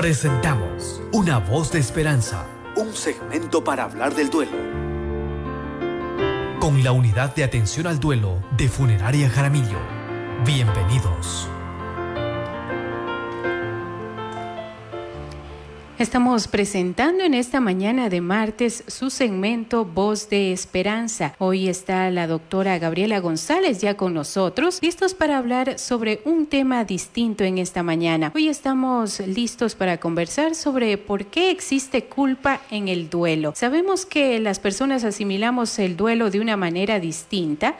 Presentamos Una voz de esperanza, un segmento para hablar del duelo. Con la unidad de atención al duelo de Funeraria Jaramillo. Bienvenidos. Estamos presentando en esta mañana de martes su segmento Voz de Esperanza. Hoy está la doctora Gabriela González ya con nosotros, listos para hablar sobre un tema distinto en esta mañana. Hoy estamos listos para conversar sobre por qué existe culpa en el duelo. Sabemos que las personas asimilamos el duelo de una manera distinta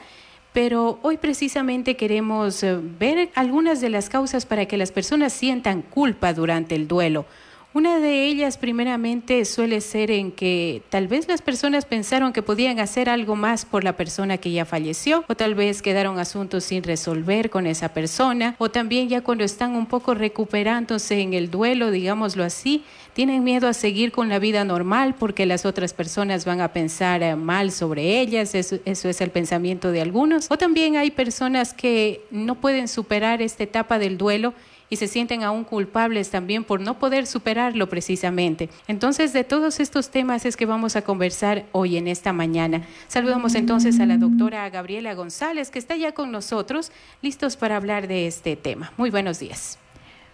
pero hoy precisamente queremos eh, ver algunas de las causas para que las personas sientan culpa durante el duelo. Una de ellas primeramente suele ser en que tal vez las personas pensaron que podían hacer algo más por la persona que ya falleció o tal vez quedaron asuntos sin resolver con esa persona o también ya cuando están un poco recuperándose en el duelo, digámoslo así, tienen miedo a seguir con la vida normal porque las otras personas van a pensar eh, mal sobre ellas, eso, eso es el pensamiento de algunos. O también hay personas que no pueden superar esta etapa del duelo y se sienten aún culpables también por no poder superarlo precisamente. Entonces, de todos estos temas es que vamos a conversar hoy en esta mañana. Saludamos entonces a la doctora Gabriela González, que está ya con nosotros, listos para hablar de este tema. Muy buenos días.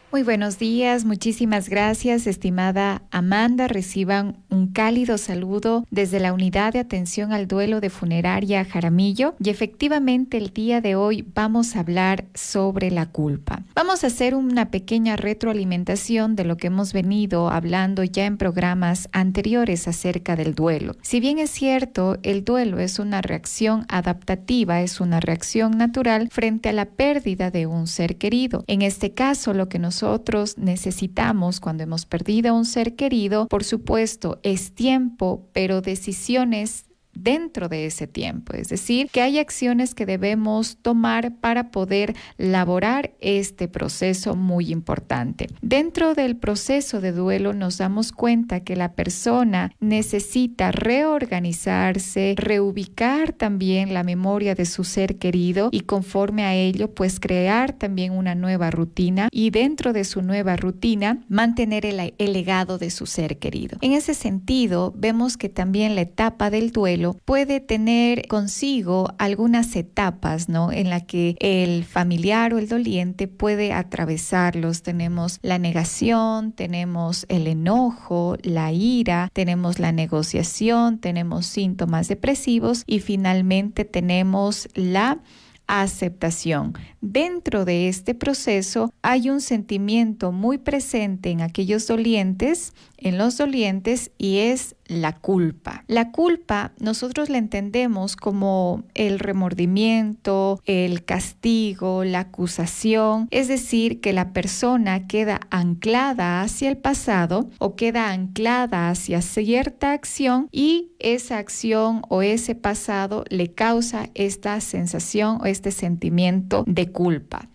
Muy buenos días, muchísimas gracias, estimada Amanda. Reciban un cálido saludo desde la Unidad de Atención al Duelo de Funeraria Jaramillo. Y efectivamente, el día de hoy vamos a hablar sobre la culpa. Vamos a hacer una pequeña retroalimentación de lo que hemos venido hablando ya en programas anteriores acerca del duelo. Si bien es cierto, el duelo es una reacción adaptativa, es una reacción natural frente a la pérdida de un ser querido. En este caso, lo que nos nosotros necesitamos cuando hemos perdido a un ser querido, por supuesto, es tiempo, pero decisiones dentro de ese tiempo. Es decir, que hay acciones que debemos tomar para poder laborar este proceso muy importante. Dentro del proceso de duelo nos damos cuenta que la persona necesita reorganizarse, reubicar también la memoria de su ser querido y conforme a ello, pues crear también una nueva rutina y dentro de su nueva rutina mantener el, el legado de su ser querido. En ese sentido, vemos que también la etapa del duelo puede tener consigo algunas etapas, ¿no? En la que el familiar o el doliente puede atravesarlos. Tenemos la negación, tenemos el enojo, la ira, tenemos la negociación, tenemos síntomas depresivos y finalmente tenemos la aceptación. Dentro de este proceso hay un sentimiento muy presente en aquellos dolientes, en los dolientes, y es la culpa. La culpa nosotros la entendemos como el remordimiento, el castigo, la acusación, es decir, que la persona queda anclada hacia el pasado o queda anclada hacia cierta acción y esa acción o ese pasado le causa esta sensación o este sentimiento de culpa.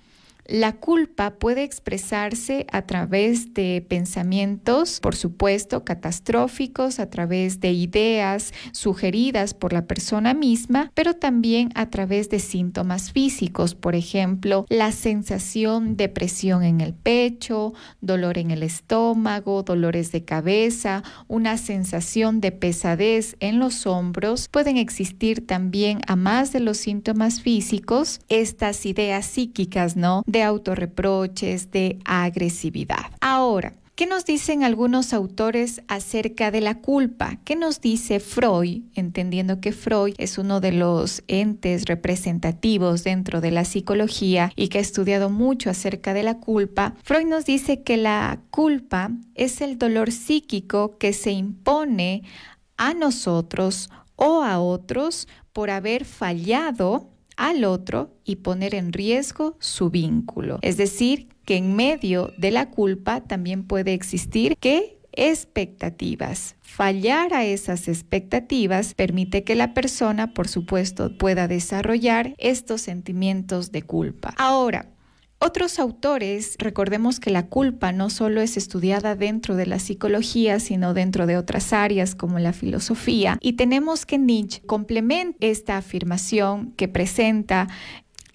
La culpa puede expresarse a través de pensamientos, por supuesto, catastróficos, a través de ideas sugeridas por la persona misma, pero también a través de síntomas físicos, por ejemplo, la sensación de presión en el pecho, dolor en el estómago, dolores de cabeza, una sensación de pesadez en los hombros. Pueden existir también, a más de los síntomas físicos, estas ideas psíquicas, ¿no? De autorreproches, de agresividad. Ahora, ¿Qué nos dicen algunos autores acerca de la culpa? ¿Qué nos dice Freud? Entendiendo que Freud es uno de los entes representativos dentro de la psicología y que ha estudiado mucho acerca de la culpa, Freud nos dice que la culpa es el dolor psíquico que se impone a nosotros o a otros por haber fallado al otro y poner en riesgo su vínculo. Es decir, que en medio de la culpa también puede existir que expectativas. Fallar a esas expectativas permite que la persona, por supuesto, pueda desarrollar estos sentimientos de culpa. Ahora, otros autores, recordemos que la culpa no solo es estudiada dentro de la psicología, sino dentro de otras áreas como la filosofía, y tenemos que Nietzsche complementa esta afirmación que presenta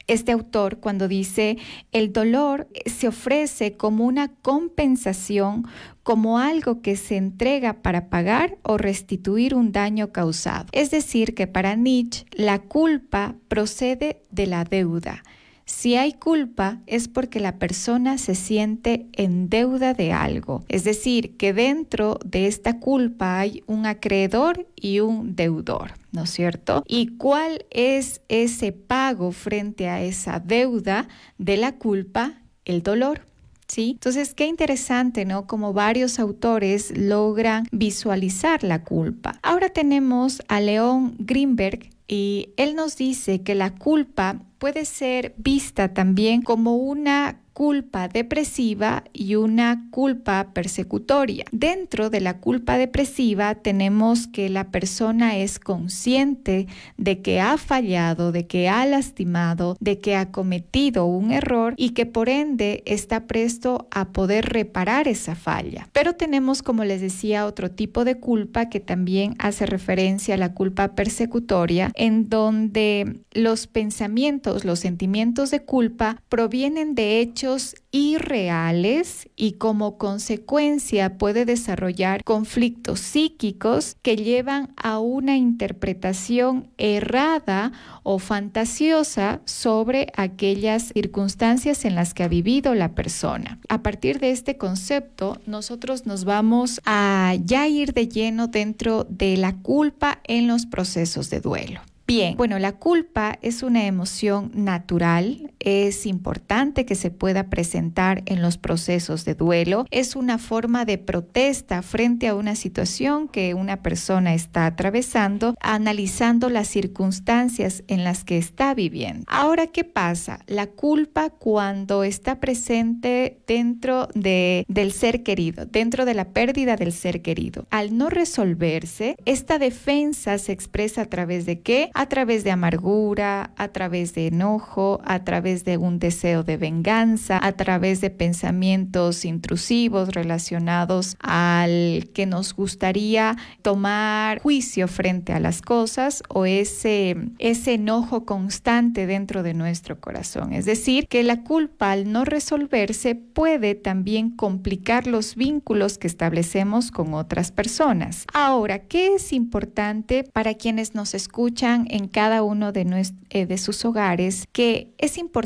este autor cuando dice, el dolor se ofrece como una compensación, como algo que se entrega para pagar o restituir un daño causado. Es decir, que para Nietzsche la culpa procede de la deuda. Si hay culpa es porque la persona se siente en deuda de algo. Es decir, que dentro de esta culpa hay un acreedor y un deudor, ¿no es cierto? ¿Y cuál es ese pago frente a esa deuda de la culpa? El dolor. ¿Sí? Entonces, qué interesante, ¿no? Como varios autores logran visualizar la culpa. Ahora tenemos a León Greenberg y él nos dice que la culpa puede ser vista también como una culpa depresiva y una culpa persecutoria. Dentro de la culpa depresiva tenemos que la persona es consciente de que ha fallado, de que ha lastimado, de que ha cometido un error y que por ende está presto a poder reparar esa falla. Pero tenemos, como les decía, otro tipo de culpa que también hace referencia a la culpa persecutoria, en donde los pensamientos, los sentimientos de culpa provienen de hechos irreales y como consecuencia puede desarrollar conflictos psíquicos que llevan a una interpretación errada o fantasiosa sobre aquellas circunstancias en las que ha vivido la persona. A partir de este concepto, nosotros nos vamos a ya ir de lleno dentro de la culpa en los procesos de duelo. Bien, bueno, la culpa es una emoción natural, es importante que se pueda presentar en los procesos de duelo, es una forma de protesta frente a una situación que una persona está atravesando, analizando las circunstancias en las que está viviendo. Ahora, ¿qué pasa? La culpa cuando está presente dentro de, del ser querido, dentro de la pérdida del ser querido. Al no resolverse, esta defensa se expresa a través de qué? a través de amargura, a través de enojo, a través de un deseo de venganza, a través de pensamientos intrusivos relacionados al que nos gustaría tomar juicio frente a las cosas o ese, ese enojo constante dentro de nuestro corazón. Es decir, que la culpa al no resolverse puede también complicar los vínculos que establecemos con otras personas. Ahora, ¿qué es importante para quienes nos escuchan en cada uno de, eh, de sus hogares, que es importante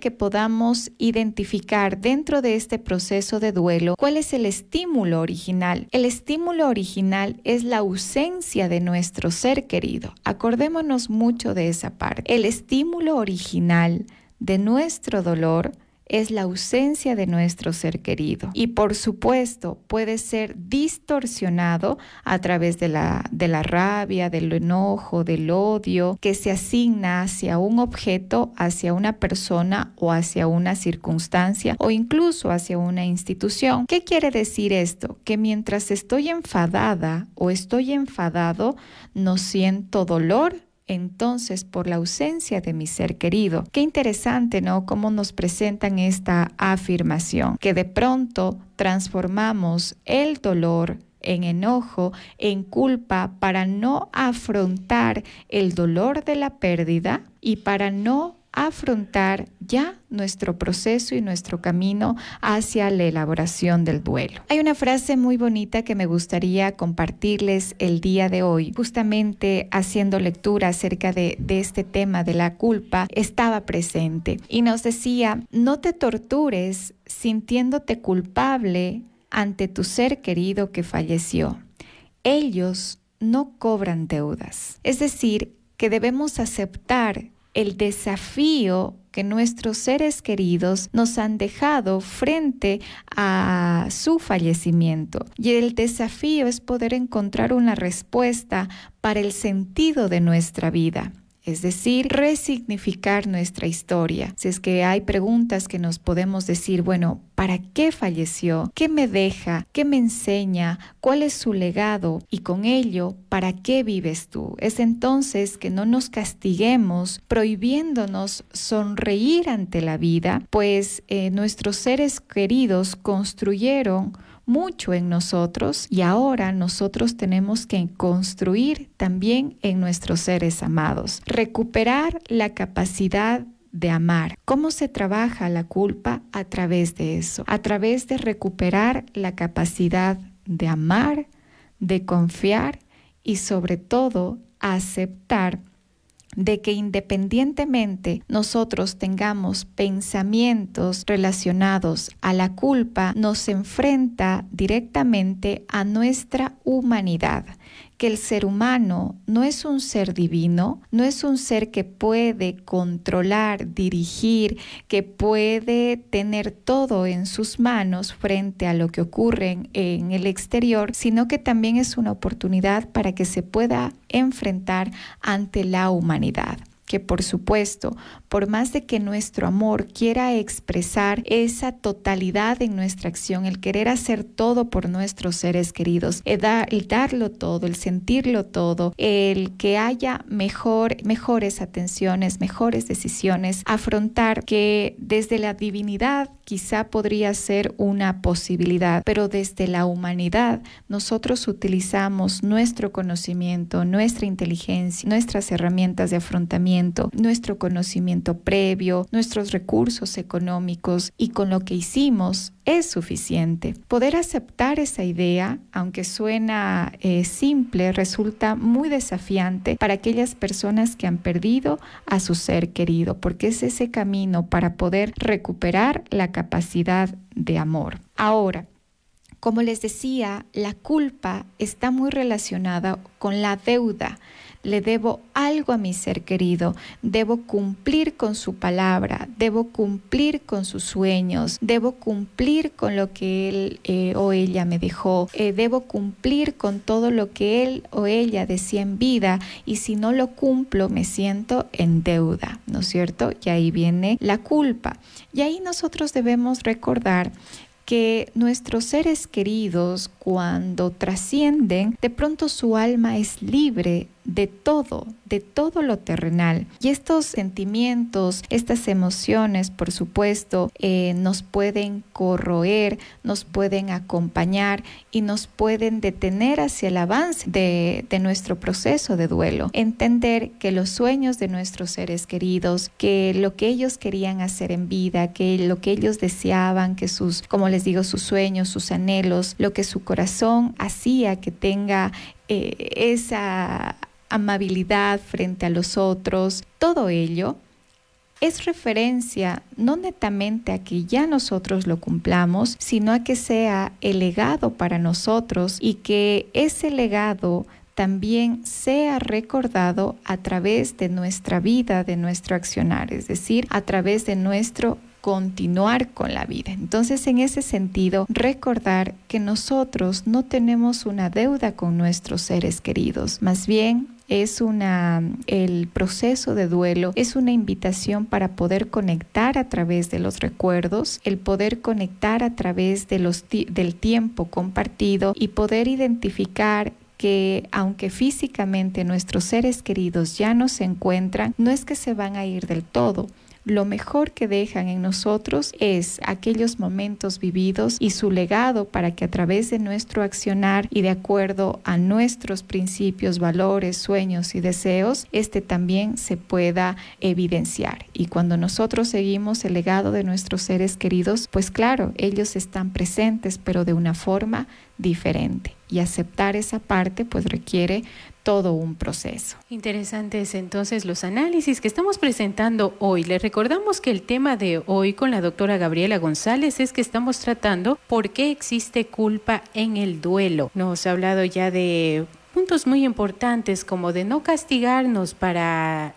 que podamos identificar dentro de este proceso de duelo cuál es el estímulo original. El estímulo original es la ausencia de nuestro ser querido. Acordémonos mucho de esa parte. El estímulo original de nuestro dolor es la ausencia de nuestro ser querido. Y por supuesto puede ser distorsionado a través de la, de la rabia, del enojo, del odio que se asigna hacia un objeto, hacia una persona o hacia una circunstancia o incluso hacia una institución. ¿Qué quiere decir esto? Que mientras estoy enfadada o estoy enfadado, no siento dolor entonces por la ausencia de mi ser querido. Qué interesante, ¿no? Cómo nos presentan esta afirmación, que de pronto transformamos el dolor en enojo, en culpa, para no afrontar el dolor de la pérdida y para no afrontar ya nuestro proceso y nuestro camino hacia la elaboración del duelo. Hay una frase muy bonita que me gustaría compartirles el día de hoy, justamente haciendo lectura acerca de, de este tema de la culpa, estaba presente y nos decía, no te tortures sintiéndote culpable ante tu ser querido que falleció. Ellos no cobran deudas. Es decir, que debemos aceptar el desafío que nuestros seres queridos nos han dejado frente a su fallecimiento. Y el desafío es poder encontrar una respuesta para el sentido de nuestra vida es decir, resignificar nuestra historia. Si es que hay preguntas que nos podemos decir, bueno, ¿para qué falleció? ¿Qué me deja? ¿Qué me enseña? ¿Cuál es su legado? Y con ello, ¿para qué vives tú? Es entonces que no nos castiguemos prohibiéndonos sonreír ante la vida, pues eh, nuestros seres queridos construyeron mucho en nosotros y ahora nosotros tenemos que construir también en nuestros seres amados. Recuperar la capacidad de amar. ¿Cómo se trabaja la culpa? A través de eso, a través de recuperar la capacidad de amar, de confiar y sobre todo aceptar de que independientemente nosotros tengamos pensamientos relacionados a la culpa, nos enfrenta directamente a nuestra humanidad que el ser humano no es un ser divino, no es un ser que puede controlar, dirigir, que puede tener todo en sus manos frente a lo que ocurre en, el exterior, sino que también es una oportunidad para que se pueda enfrentar ante la humanidad que por supuesto, por más de que nuestro amor quiera expresar esa totalidad en nuestra acción, el querer hacer todo por nuestros seres queridos, el, darlo todo, el sentirlo todo, el que haya mejor, mejores atenciones, mejores decisiones, afrontar que desde la divinidad quizá podría ser una posibilidad, pero desde la humanidad nosotros utilizamos nuestro conocimiento, nuestra inteligencia, nuestras herramientas de afrontamiento, nuestro conocimiento previo, nuestros recursos económicos y con lo que hicimos es suficiente. Poder aceptar esa idea, aunque suena eh, simple, resulta muy desafiante para aquellas personas que han perdido a su ser querido, porque es ese camino para poder recuperar la capacidad de amor. Ahora, como les decía, la culpa está muy relacionada con la deuda le debo algo a mi ser querido, debo cumplir con su palabra, debo cumplir con sus sueños, debo cumplir con lo que él eh, o ella me dejó, eh, debo cumplir con todo lo que él o ella decía en vida y si no lo cumplo me siento en deuda, ¿no es cierto? Y ahí viene la culpa. Y ahí nosotros debemos recordar que nuestros seres queridos cuando trascienden, de pronto su alma es libre de todo, de todo lo terrenal. Y estos sentimientos, estas emociones, por supuesto, eh, nos pueden corroer, nos pueden acompañar y nos pueden detener hacia el avance de, de nuestro proceso de duelo. Entender que los sueños de nuestros seres queridos, que lo que ellos querían hacer en vida, que lo que ellos deseaban, que sus, como les digo, sus sueños, sus anhelos, lo que su corazón hacía que tenga eh, esa amabilidad frente a los otros, todo ello es referencia no netamente a que ya nosotros lo cumplamos, sino a que sea el legado para nosotros y que ese legado también sea recordado a través de nuestra vida, de nuestro accionar, es decir, a través de nuestro continuar con la vida. Entonces, en ese sentido, recordar que nosotros no tenemos una deuda con nuestros seres queridos, más bien es una el proceso de duelo es una invitación para poder conectar a través de los recuerdos, el poder conectar a través de los del tiempo compartido y poder identificar que aunque físicamente nuestros seres queridos ya no se encuentran, no es que se van a ir del todo, lo mejor que dejan en nosotros es aquellos momentos vividos y su legado para que a través de nuestro accionar y de acuerdo a nuestros principios, valores, sueños y deseos, este también se pueda evidenciar. Y cuando nosotros seguimos el legado de nuestros seres queridos, pues claro, ellos están presentes, pero de una forma diferente. Y aceptar esa parte pues requiere todo un proceso. Interesantes entonces los análisis que estamos presentando hoy. Les recordamos que el tema de hoy con la doctora Gabriela González es que estamos tratando por qué existe culpa en el duelo. Nos ha hablado ya de puntos muy importantes como de no castigarnos para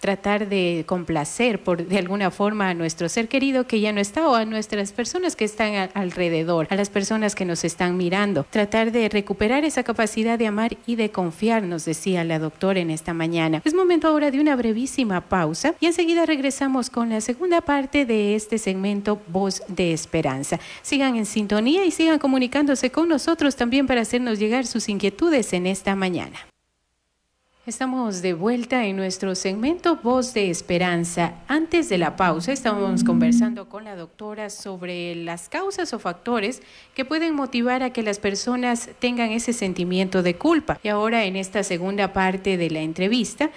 tratar de complacer por de alguna forma a nuestro ser querido que ya no está o a nuestras personas que están alrededor, a las personas que nos están mirando. Tratar de recuperar esa capacidad de amar y de confiar, nos decía la doctora en esta mañana. Es momento ahora de una brevísima pausa y enseguida regresamos con la segunda parte de este segmento Voz de Esperanza. Sigan en sintonía y sigan comunicándose con nosotros también para hacernos llegar sus inquietudes en esta mañana. Estamos de vuelta en nuestro segmento Voz de Esperanza. Antes de la pausa estábamos conversando con la doctora sobre las causas o factores que pueden motivar a que las personas tengan ese sentimiento de culpa. Y ahora en esta segunda parte de la entrevista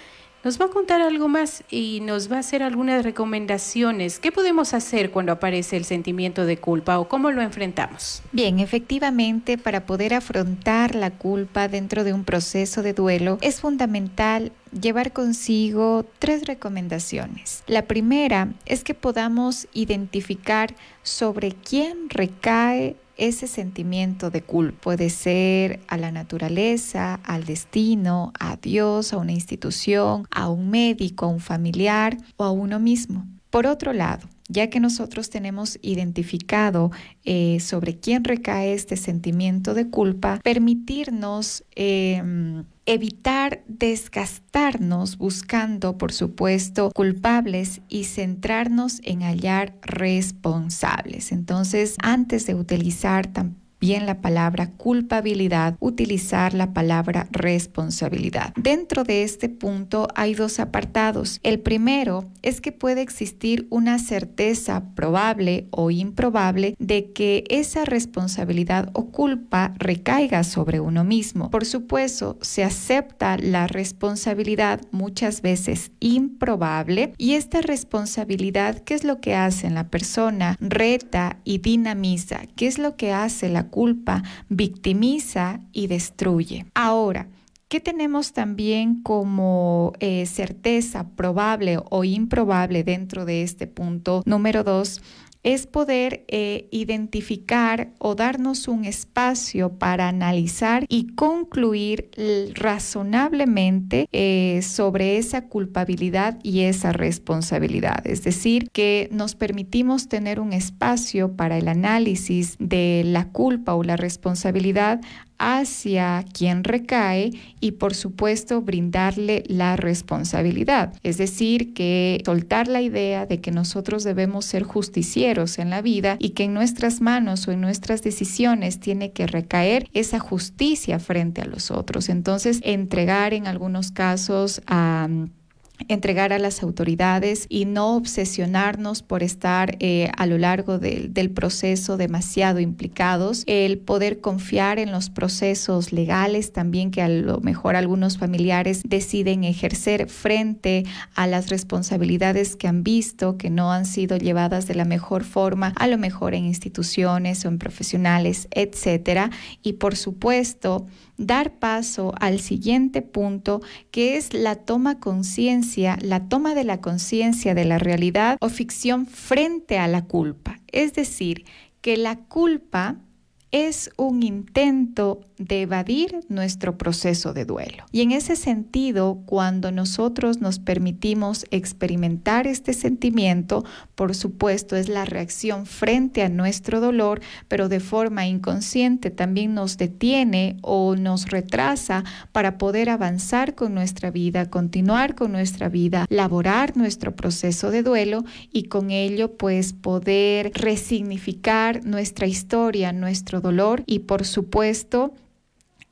nos va a contar algo más y nos va a hacer algunas recomendaciones. ¿Qué podemos hacer cuando aparece el sentimiento de culpa o cómo lo enfrentamos? Bien, efectivamente, para poder afrontar la culpa dentro de un proceso de duelo es fundamental llevar consigo tres recomendaciones. La primera es que podamos identificar sobre quién recae ese sentimiento de culpa. Puede ser a la naturaleza, al destino, a Dios, a una institución, a un médico, a un familiar o a uno mismo. Por otro lado, ya que nosotros tenemos identificado eh, sobre quién recae este sentimiento de culpa, permitirnos em, evitar desgastarnos buscando, por supuesto, culpables y centrarnos en hallar responsables. Entonces, antes de utilizar tan bien la palabra culpabilidad, utilizar la palabra responsabilidad. Dentro de este punto hay dos apartados. El primero es que puede existir una certeza probable o improbable de que esa responsabilidad o culpa recaiga sobre uno mismo. Por supuesto, se acepta la responsabilidad muchas veces improbable y esta responsabilidad, ¿qué es lo que hace en la persona? Reta y dinamiza. ¿Qué es lo que hace la culpa victimiza y destruye. Ahora, ¿Qué tenemos también como eh, certeza probable o improbable dentro de este punto? Número dos, es poder eh, identificar o darnos un espacio para analizar y concluir razonablemente eh, sobre esa culpabilidad y esa responsabilidad. Es decir, que nos permitimos tener un espacio para el análisis de la culpa o la responsabilidad hacia quien recae y por supuesto brindarle la responsabilidad. Es decir, que soltar la idea de que nosotros debemos ser justicieros en la vida y que en nuestras manos o en nuestras decisiones tiene que recaer esa justicia frente a los otros. Entonces, entregar en algunos casos a entregar a las autoridades y no obsesionarnos por estar eh, a lo largo del proceso demasiado implicados, el poder confiar en los procesos legales también que a lo mejor algunos familiares deciden ejercer frente a las responsabilidades que han visto que no han sido llevadas de la mejor forma, a lo mejor en instituciones o en profesionales, etcétera, y por supuesto dar paso al siguiente punto, que es la toma conciencia, la toma de la conciencia de la realidad o ficción frente a la culpa. Es decir, que la culpa es un intento de evadir nuestro proceso de duelo. Y en ese sentido, cuando nosotros nos permitimos experimentar este sentimiento, por supuesto es la reacción frente a nuestro dolor, pero de forma inconsciente también nos detiene o nos retrasa para poder avanzar con nuestra vida, continuar con nuestra vida, laborar nuestro proceso de duelo y con ello pues poder resignificar nuestra historia, nuestro dolor y por supuesto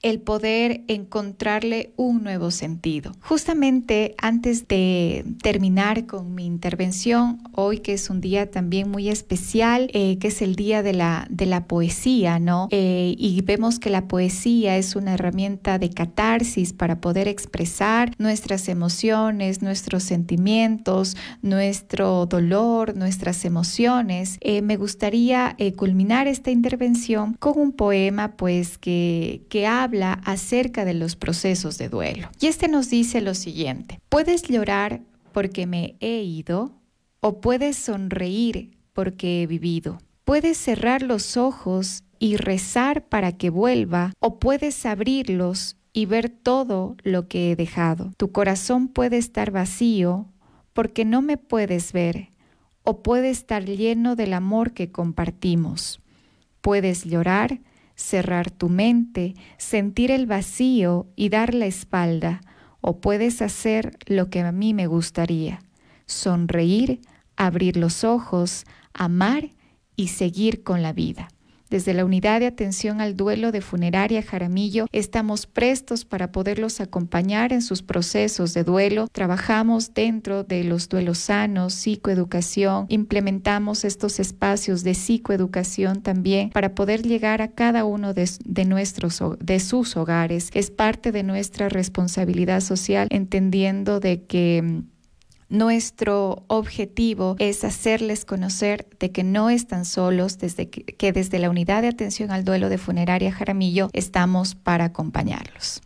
el poder encontrarle un nuevo sentido. Justamente antes de terminar con mi intervención, hoy que es un día también muy especial, eh, que es el día de la, de la poesía, ¿no? Eh, y vemos que la poesía es una herramienta de catarsis para poder expresar nuestras emociones, nuestros sentimientos, nuestro dolor, nuestras emociones. Eh, me gustaría culminar esta intervención con un poema, pues, que, que habla acerca de los procesos de duelo. Y este nos dice lo siguiente, puedes llorar porque me he ido o puedes sonreír porque he vivido. Puedes cerrar los ojos y rezar para que vuelva o puedes abrirlos y ver todo lo que he dejado. Tu corazón puede estar vacío porque no me puedes ver o puede estar lleno del amor que compartimos. Puedes llorar cerrar tu mente, sentir el vacío y dar la espalda, o puedes hacer lo que a mí me gustaría, sonreír, abrir los ojos, amar y seguir con la vida. Desde la Unidad de Atención al Duelo de Funeraria Jaramillo, estamos prestos para poderlos acompañar en sus procesos de duelo. Trabajamos dentro de los duelos sanos, psicoeducación, implementamos estos espacios de psicoeducación también para poder llegar a cada uno de, nuestros de sus hogares. Es parte de nuestra responsabilidad social entendiendo de que mm, nuestro objetivo es hacerles conocer de que no están solos, desde que, que, desde la unidad de atención al duelo de funeraria Jaramillo estamos para acompañarlos.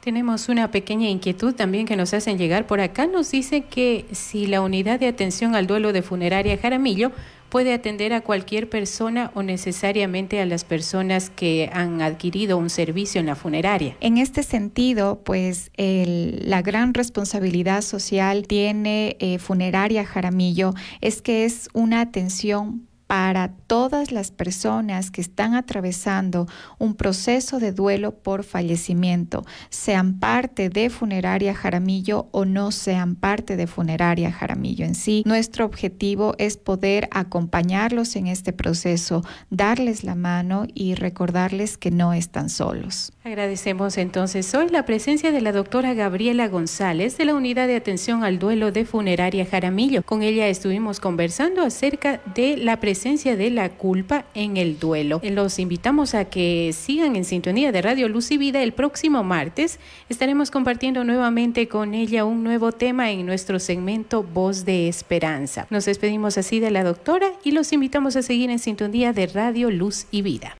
Tenemos una pequeña inquietud también que nos hacen llegar por acá. Nos dice que si la unidad de atención al duelo de funeraria Jaramillo puede atender a cualquier persona o necesariamente a las personas que han adquirido un servicio en la funeraria. En este sentido, pues el, la gran responsabilidad social tiene eh, Funeraria Jaramillo es que es una atención para todas las personas que están atravesando un proceso de duelo por fallecimiento, sean parte de Funeraria Jaramillo o no sean parte de Funeraria Jaramillo en sí. Nuestro objetivo es poder acompañarlos en este proceso, darles la mano y recordarles que no están solos. Agradecemos entonces hoy la presencia de la doctora Gabriela González de la Unidad de Atención al Duelo de Funeraria Jaramillo. Con ella estuvimos conversando acerca de la presencia de la culpa en el duelo. Los invitamos a que sigan en sintonía de Radio Luz y Vida. El próximo martes estaremos compartiendo nuevamente con ella un nuevo tema en nuestro segmento Voz de Esperanza. Nos despedimos así de la doctora y los invitamos a seguir en sintonía de Radio Luz y Vida.